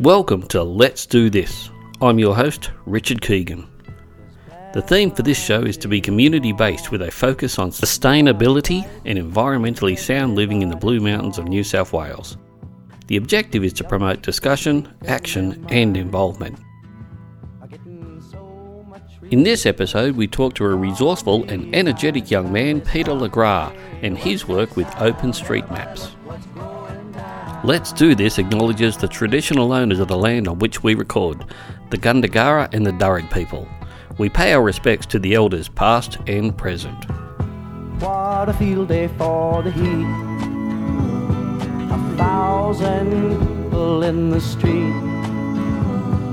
Welcome to Let's Do This. I'm your host, Richard Keegan. The theme for this show is to be community based with a focus on sustainability and environmentally sound living in the Blue Mountains of New South Wales. The objective is to promote discussion, action, and involvement. In this episode, we talk to a resourceful and energetic young man, Peter LeGras, and his work with OpenStreetMaps. Let's Do This acknowledges the traditional owners of the land on which we record, the Gundungurra and the Darug people. We pay our respects to the elders past and present. What a field day for the heat. A thousand people in the street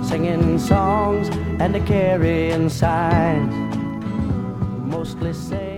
singing songs and a carrying signs. Mostly say,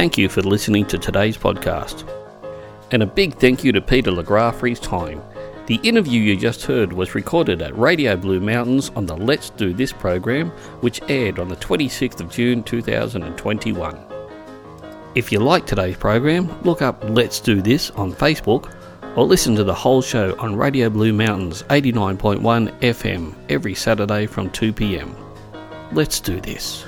Thank you for listening to today's podcast. And a big thank you to Peter LeGras for his time. The interview you just heard was recorded at Radio Blue Mountains on the Let's Do This program, which aired on the 26th of June 2021. If you like today's program, look up Let's Do This on Facebook or listen to the whole show on Radio Blue Mountains 89.1 FM every Saturday from 2 pm. Let's do this.